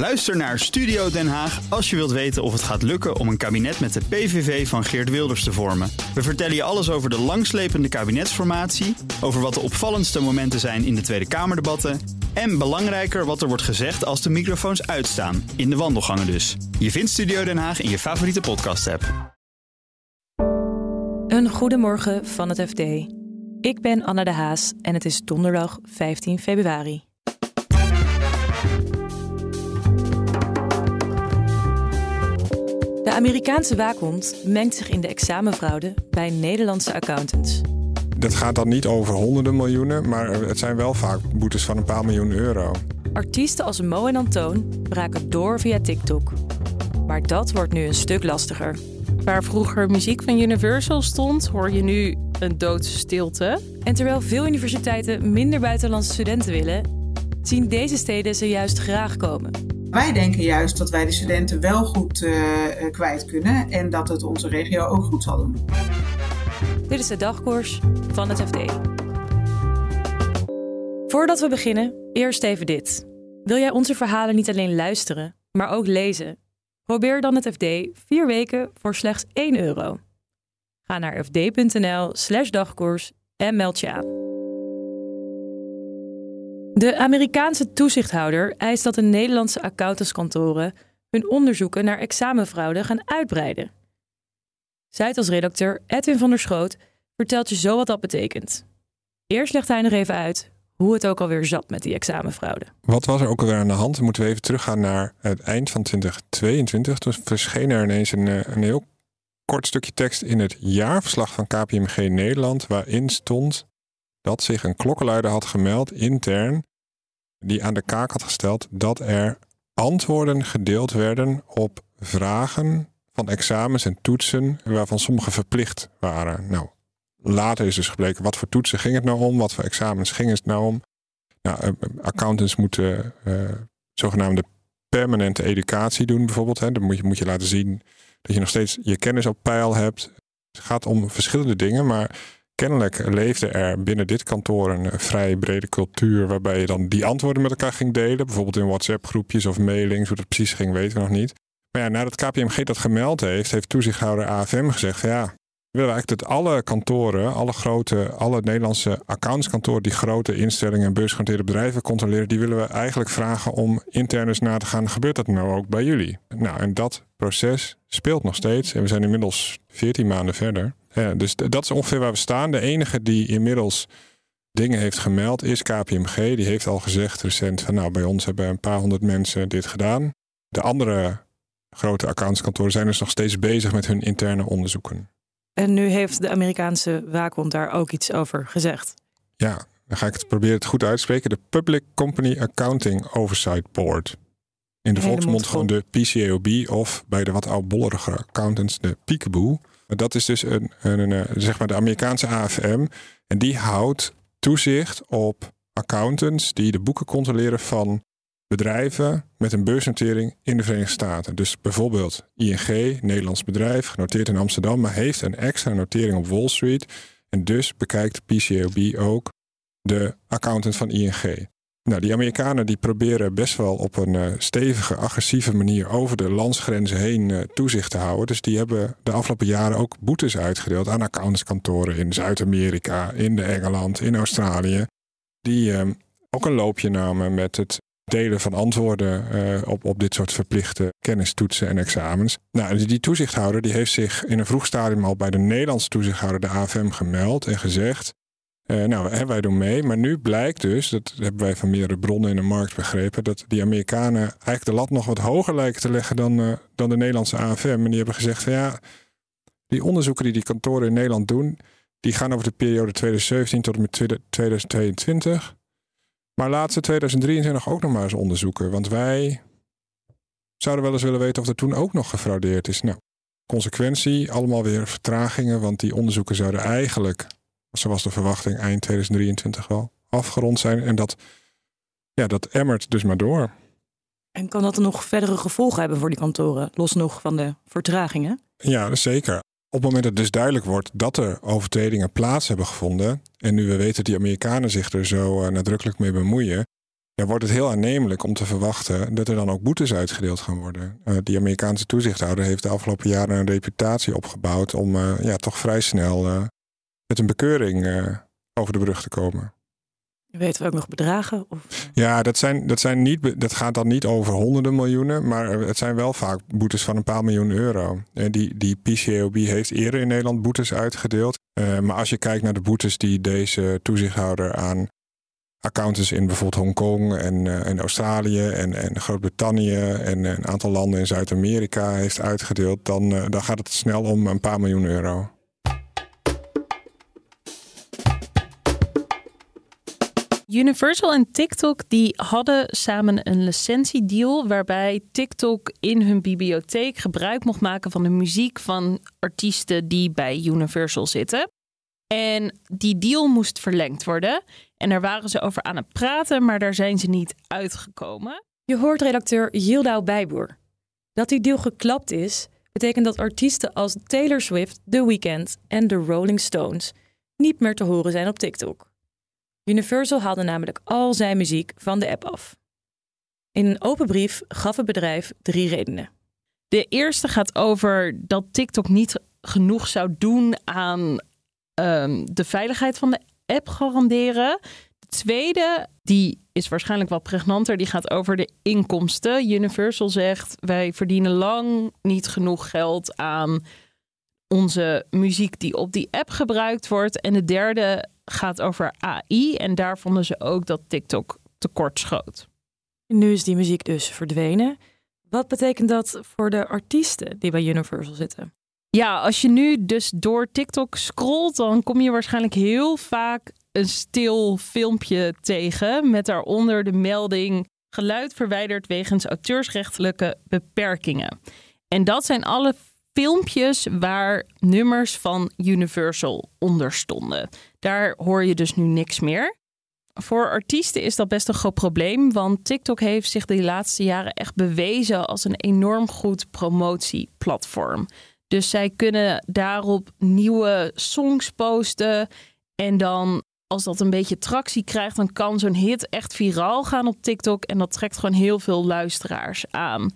Luister naar Studio Den Haag als je wilt weten of het gaat lukken om een kabinet met de PVV van Geert Wilders te vormen. We vertellen je alles over de langslepende kabinetsformatie, over wat de opvallendste momenten zijn in de Tweede Kamerdebatten en belangrijker wat er wordt gezegd als de microfoons uitstaan, in de wandelgangen dus. Je vindt Studio Den Haag in je favoriete podcast-app. Een goedemorgen van het FD. Ik ben Anna de Haas en het is donderdag 15 februari. De Amerikaanse waakhond mengt zich in de examenfraude bij Nederlandse accountants. Dat gaat dan niet over honderden miljoenen, maar het zijn wel vaak boetes van een paar miljoen euro. Artiesten als Mo en Antoon braken door via TikTok. Maar dat wordt nu een stuk lastiger. Waar vroeger muziek van Universal stond, hoor je nu een doodse stilte. En terwijl veel universiteiten minder buitenlandse studenten willen, zien deze steden ze juist graag komen. Wij denken juist dat wij de studenten wel goed uh, kwijt kunnen en dat het onze regio ook goed zal doen. Dit is de dagkoers van het FD. Voordat we beginnen, eerst even dit. Wil jij onze verhalen niet alleen luisteren, maar ook lezen? Probeer dan het FD vier weken voor slechts 1 euro. Ga naar fd.nl/slash dagkoers en meld je aan. De Amerikaanse toezichthouder eist dat de Nederlandse accountantskantoren hun onderzoeken naar examenfraude gaan uitbreiden. Zuidas-redacteur Edwin van der Schoot vertelt je zo wat dat betekent. Eerst legt hij nog even uit hoe het ook alweer zat met die examenfraude. Wat was er ook alweer aan de hand? Dan moeten we even teruggaan naar het eind van 2022. Toen verscheen er ineens een, eh, een heel kort stukje tekst in het jaarverslag van KPMG Nederland, waarin stond dat zich een klokkenluider had gemeld intern, die aan de kaak had gesteld dat er antwoorden gedeeld werden op vragen van examens en toetsen, waarvan sommige verplicht waren. Nou, later is dus gebleken wat voor toetsen ging het nou om, wat voor examens ging het nou om. Nou, eh, accountants moeten uh, zogenaamde permanente educatie doen, bijvoorbeeld. Hè. Dan moet je, moet je laten zien dat je nog steeds je kennis op peil hebt. Het gaat om verschillende dingen, maar kennelijk leefde er binnen dit kantoor een vrij brede cultuur waarbij je dan die antwoorden met elkaar ging delen. Bijvoorbeeld in WhatsApp-groepjes of mailings. Hoe dat precies ging, weten we nog niet. Maar ja, nadat KPMG dat gemeld heeft, heeft toezichthouder AFM gezegd: ja, we willen eigenlijk dat alle kantoren, alle grote, alle Nederlandse accountskantoren die grote instellingen en beursgenoteerde bedrijven controleren, die willen we eigenlijk vragen om intern eens na te gaan. Gebeurt dat nou ook bij jullie? Nou, en dat proces speelt nog steeds. En we zijn inmiddels 14 maanden verder. Ja, dus dat is ongeveer waar we staan. De enige die inmiddels dingen heeft gemeld is KPMG. Die heeft al gezegd recent van nou bij ons hebben een paar honderd mensen dit gedaan. De andere grote accountskantoren zijn dus nog steeds bezig met hun interne onderzoeken. En nu heeft de Amerikaanse waakhond daar ook iets over gezegd. Ja, dan ga ik het proberen het goed uit te spreken. De Public Company Accounting Oversight Board. In de volksmond gewoon de PCAOB of bij de wat oudbollerige accountants de Peekaboo. Dat is dus een, een, een, zeg maar de Amerikaanse AFM. En die houdt toezicht op accountants die de boeken controleren van bedrijven met een beursnotering in de Verenigde Staten. Dus bijvoorbeeld ING, Nederlands bedrijf, genoteerd in Amsterdam, maar heeft een extra notering op Wall Street. En dus bekijkt PCAOB ook de accountant van ING. Nou, die Amerikanen die proberen best wel op een uh, stevige, agressieve manier over de landsgrenzen heen uh, toezicht te houden. Dus die hebben de afgelopen jaren ook boetes uitgedeeld aan accountantskantoren in Zuid-Amerika, in Engeland, in Australië. Die uh, ook een loopje namen met het delen van antwoorden op, op dit soort verplichte kennistoetsen en examens. Nou, die toezichthouder die heeft zich in een vroeg stadium al bij de Nederlandse toezichthouder, de AFM, gemeld en gezegd uh, nou, wij doen mee. Maar nu blijkt dus, dat hebben wij van meerdere bronnen in de markt begrepen, dat die Amerikanen eigenlijk de lat nog wat hoger lijken te leggen dan, uh, dan de Nederlandse AFM. En die hebben gezegd van ja, die onderzoeken die die kantoren in Nederland doen, die gaan over de periode 2017 tot en met 2022. Maar laat ze 2023 ook nog maar eens onderzoeken. Want wij zouden wel eens willen weten of er toen ook nog gefraudeerd is. Nou, consequentie, allemaal weer vertragingen, want die onderzoeken zouden eigenlijk zoals de verwachting, eind 2023 wel afgerond zijn. En dat, ja, dat emmert dus maar door. En kan dat nog verdere gevolgen hebben voor die kantoren, los nog van de vertragingen? Ja, zeker. Op het moment dat dus duidelijk wordt dat er overtredingen plaats hebben gevonden, en nu we weten dat die Amerikanen zich er zo uh, nadrukkelijk mee bemoeien, ja, wordt het heel aannemelijk om te verwachten dat er dan ook boetes uitgedeeld gaan worden. Uh, die Amerikaanse toezichthouder heeft de afgelopen jaren een reputatie opgebouwd om uh, ja, toch vrij snel met een bekeuring over de brug te komen. Weten we ook nog bedragen? Of? Ja, dat, zijn, dat, zijn niet, dat gaat dan niet over honderden miljoenen, maar het zijn wel vaak boetes van een paar miljoen euro. Die, die PCAOB heeft eerder in Nederland boetes uitgedeeld. maar als je kijkt naar de boetes die deze toezichthouder aan accountants in bijvoorbeeld Hongkong en, uh, en Australië en, en Groot-Brittannië en een aantal landen in Zuid-Amerika heeft uitgedeeld, dan, uh, dan gaat het snel om een paar miljoen euro. Universal en TikTok die hadden samen een licentiedeal waarbij TikTok in hun bibliotheek gebruik mocht maken van de muziek van artiesten die bij Universal zitten. En die deal moest verlengd worden. En daar waren ze over aan het praten, maar daar zijn ze niet uitgekomen. Je hoort redacteur Yildau Bijboer. Dat die deal geklapt is, betekent dat artiesten als Taylor Swift, The Weeknd en de Rolling Stones niet meer te horen zijn op TikTok. Universal haalde namelijk al zijn muziek van de app af. In een open brief gaf het bedrijf drie redenen. De eerste gaat over dat TikTok niet genoeg zou doen aan um, de veiligheid van de app garanderen. De tweede, die is waarschijnlijk wel pregnanter, die gaat over de inkomsten. Universal zegt wij verdienen lang niet genoeg geld aan onze muziek die op die app gebruikt wordt. En de derde gaat over AI en daar vonden ze ook dat TikTok tekort schoot. Nu is die muziek dus verdwenen. Wat betekent dat voor de artiesten die bij Universal zitten? Ja, als je nu dus door TikTok scrolt, dan kom je waarschijnlijk heel vaak een stil filmpje tegen met daaronder de melding geluid verwijderd wegens auteursrechtelijke beperkingen. En dat zijn alle filmpjes waar nummers van Universal onder stonden. Daar hoor je dus nu niks meer. Voor artiesten is dat best een groot probleem, want TikTok heeft zich de laatste jaren echt bewezen als een enorm goed promotieplatform. Dus zij kunnen daarop nieuwe songs posten. En dan, als dat een beetje tractie krijgt, dan kan zo'n hit echt viraal gaan op TikTok. En dat trekt gewoon heel veel luisteraars aan.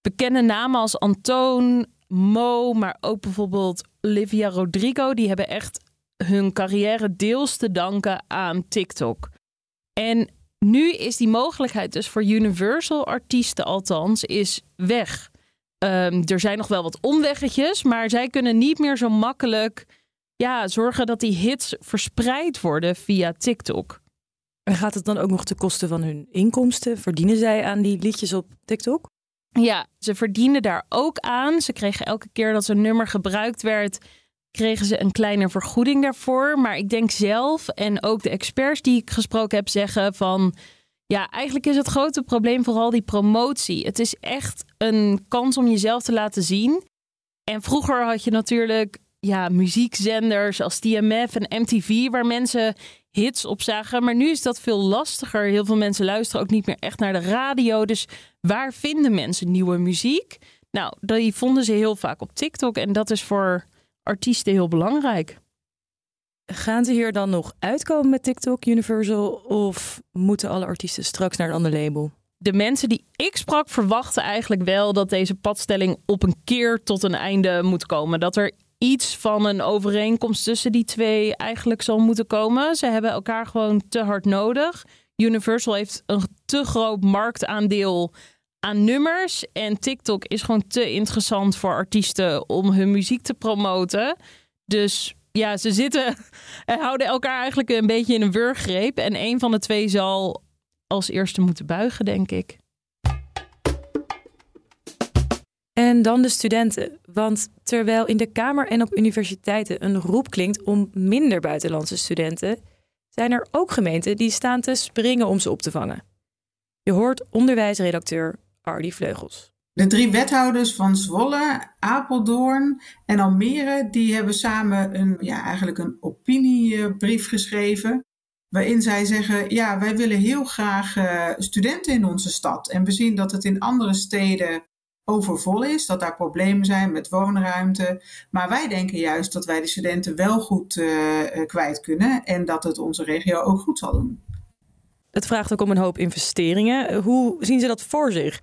Bekende namen als Antoon, Mo, maar ook bijvoorbeeld Olivia Rodrigo, die hebben echt hun carrière deels te danken aan TikTok. En nu is die mogelijkheid dus voor Universal artiesten althans is weg. Um, er zijn nog wel wat omweggetjes, maar zij kunnen niet meer zo makkelijk ja, zorgen dat die hits verspreid worden via TikTok. En gaat het dan ook nog ten koste van hun inkomsten? Verdienen zij aan die liedjes op TikTok? Ja, ze verdienen daar ook aan. Ze kregen elke keer dat zo'n nummer gebruikt werd, kregen ze een kleine vergoeding daarvoor. Maar ik denk zelf en ook de experts die ik gesproken heb zeggen van ja, eigenlijk is het grote probleem vooral die promotie. Het is echt een kans om jezelf te laten zien. En vroeger had je natuurlijk ja, muziekzenders als TMF en MTV waar mensen hits op zagen. Maar nu is dat veel lastiger. Heel veel mensen luisteren ook niet meer echt naar de radio. Dus waar vinden mensen nieuwe muziek? Nou, die vonden ze heel vaak op TikTok. En dat is voor artiesten heel belangrijk. Gaan ze hier dan nog uitkomen met TikTok Universal of moeten alle artiesten straks naar een ander label? De mensen die ik sprak verwachten eigenlijk wel dat deze padstelling op een keer tot een einde moet komen. Dat er iets van een overeenkomst tussen die twee eigenlijk zal moeten komen. Ze hebben elkaar gewoon te hard nodig. Universal heeft een te groot marktaandeel aan nummers. En TikTok is gewoon te interessant voor artiesten om hun muziek te promoten. Dus ja, ze zitten en houden elkaar eigenlijk een beetje in een wurggreep. En een van de twee zal als eerste moeten buigen, denk ik. En dan de studenten. Want terwijl in de Kamer en op universiteiten een roep klinkt om minder buitenlandse studenten, zijn er ook gemeenten die staan te springen om ze op te vangen. Je hoort onderwijsredacteur Ardy Vleugels. De drie wethouders van Zwolle, Apeldoorn en Almere, die hebben samen een, ja, eigenlijk een opiniebrief geschreven. Waarin zij zeggen, ja, wij willen heel graag uh, studenten in onze stad. En we zien dat het in andere steden overvol is, dat daar problemen zijn met woonruimte. Maar wij denken juist dat wij de studenten wel goed uh, kwijt kunnen en dat het onze regio ook goed zal doen. Het vraagt ook om een hoop investeringen. Hoe zien ze dat voor zich?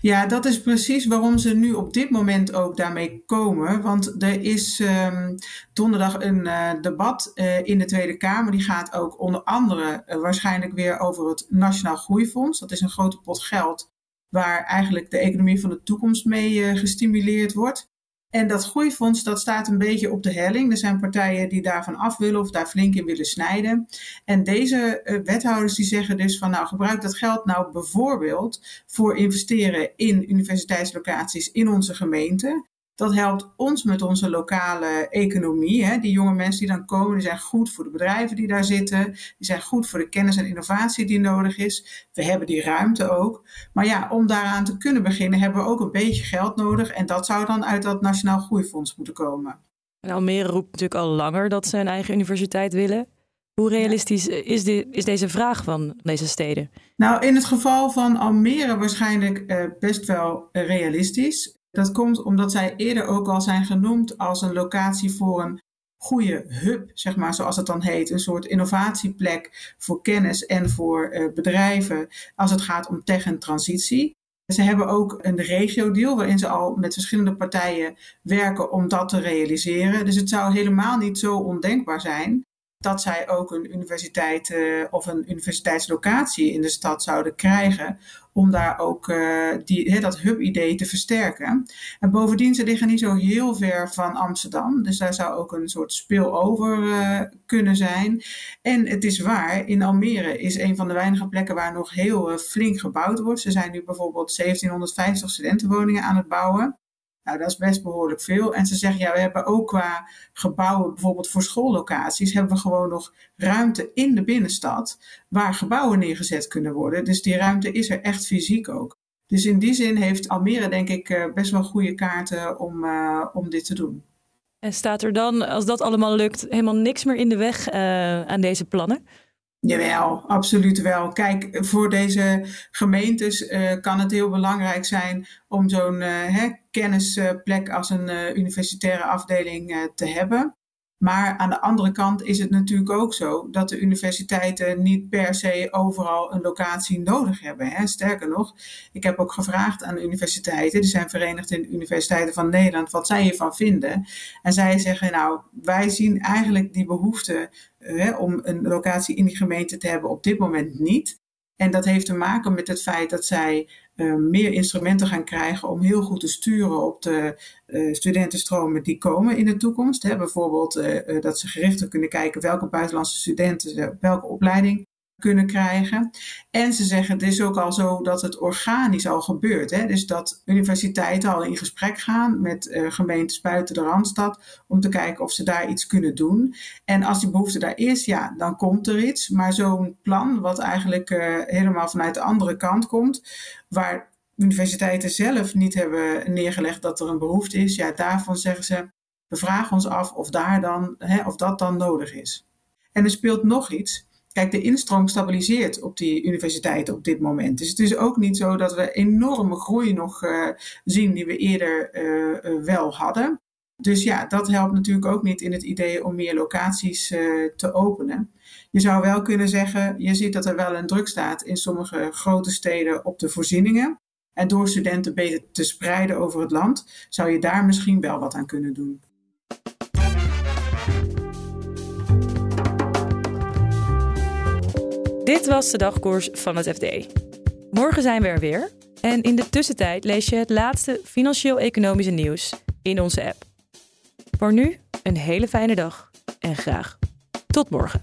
Ja, dat is precies waarom ze nu op dit moment ook daarmee komen. Want er is um, donderdag een uh, debat uh, in de Tweede Kamer. Die gaat ook onder andere uh, waarschijnlijk weer over het Nationaal Groeifonds. Dat is een grote pot geld waar eigenlijk de economie van de toekomst mee gestimuleerd wordt. En dat groeifonds dat staat een beetje op de helling. Er zijn partijen die daarvan af willen of daar flink in willen snijden. En deze uh, wethouders die zeggen dus van nou gebruik dat geld nou bijvoorbeeld voor investeren in universiteitslocaties in onze gemeente. Dat helpt ons met onze lokale economie. Hè. Die jonge mensen die dan komen, die zijn goed voor de bedrijven die daar zitten. Die zijn goed voor de kennis en innovatie die nodig is. We hebben die ruimte ook. Maar ja, om daaraan te kunnen beginnen hebben we ook een beetje geld nodig. En dat zou dan uit dat Nationaal Groeifonds moeten komen. En Almere roept natuurlijk al langer dat ze een eigen universiteit willen. Hoe realistisch is, is, deze vraag van deze steden? Nou, in het geval van Almere waarschijnlijk uh, best wel uh, realistisch. Dat komt omdat zij eerder ook al zijn genoemd als een locatie voor een goede hub, zeg maar, zoals het dan heet. Een soort innovatieplek voor kennis en voor uh, bedrijven als het gaat om tech en transitie. Ze hebben ook een regio-deal waarin ze al met verschillende partijen werken om dat te realiseren. Dus het zou helemaal niet zo ondenkbaar zijn dat zij ook een universiteit uh, of een universiteitslocatie in de stad zouden krijgen. Om daar ook uh, die, dat hub-idee te versterken. En bovendien, ze liggen niet zo heel ver van Amsterdam. Dus daar zou ook een soort spillover uh, kunnen zijn. En het is waar, in Almere is een van de weinige plekken waar nog heel flink gebouwd wordt. Ze zijn nu bijvoorbeeld 1750 studentenwoningen aan het bouwen. Nou, dat is best behoorlijk veel. En ze zeggen, ja, we hebben ook qua gebouwen, bijvoorbeeld voor schoollocaties, hebben we gewoon nog ruimte in de binnenstad waar gebouwen neergezet kunnen worden. Dus die ruimte is er echt fysiek ook. Dus in die zin heeft Almere, denk ik, eh, best wel goede kaarten om, uh, om dit te doen. En staat er dan, als dat allemaal lukt, helemaal niks meer in de weg uh, aan deze plannen? Jawel, absoluut wel. Kijk, voor deze gemeentes uh, kan het heel belangrijk zijn om zo'n uh, kennisplek als een uh, universitaire afdeling te hebben. Maar aan de andere kant is het natuurlijk ook zo dat de universiteiten niet per se overal een locatie nodig hebben. Hè. Sterker nog, ik heb ook gevraagd aan universiteiten, die zijn verenigd in de universiteiten van Nederland, wat zij hiervan vinden. En zij zeggen, nou, wij zien eigenlijk die behoefte hè, om een locatie in die gemeente te hebben op dit moment niet. En dat heeft te maken met het feit dat zij uh, meer instrumenten gaan krijgen om heel goed te sturen op de uh, studentenstromen die komen in de toekomst. Hè. Bijvoorbeeld uh, dat ze gerichter kunnen kijken welke buitenlandse studenten welke opleiding kunnen krijgen. En ze zeggen, het is ook al zo dat het organisch al gebeurt. Hè? Dus dat universiteiten al in gesprek gaan met uh, gemeentes buiten de Randstad om te kijken of ze daar iets kunnen doen. En als die behoefte daar is, ja, dan komt er iets. Maar zo'n plan, wat eigenlijk uh, helemaal vanuit de andere kant komt, waar universiteiten zelf niet hebben neergelegd dat er een behoefte is, ja, daarvan zeggen ze, we vragen ons af of, daar dan, hè, of dat dan nodig is. En er speelt nog iets. Kijk, de instroom stabiliseert op die universiteiten op dit moment. Dus het is ook niet zo dat we enorme groei nog uh, zien die we eerder uh, uh, wel hadden. Dus ja, dat helpt natuurlijk ook niet in het idee om meer locaties te openen. Je zou wel kunnen zeggen, je ziet dat er wel een druk staat in sommige grote steden op de voorzieningen. En door studenten beter te spreiden over het land, zou je daar misschien wel wat aan kunnen doen. Dit was de dagkoers van het FD. Morgen zijn we er weer. En in de tussentijd lees je het laatste financieel-economische nieuws in onze app. Voor nu een hele fijne dag en graag tot morgen.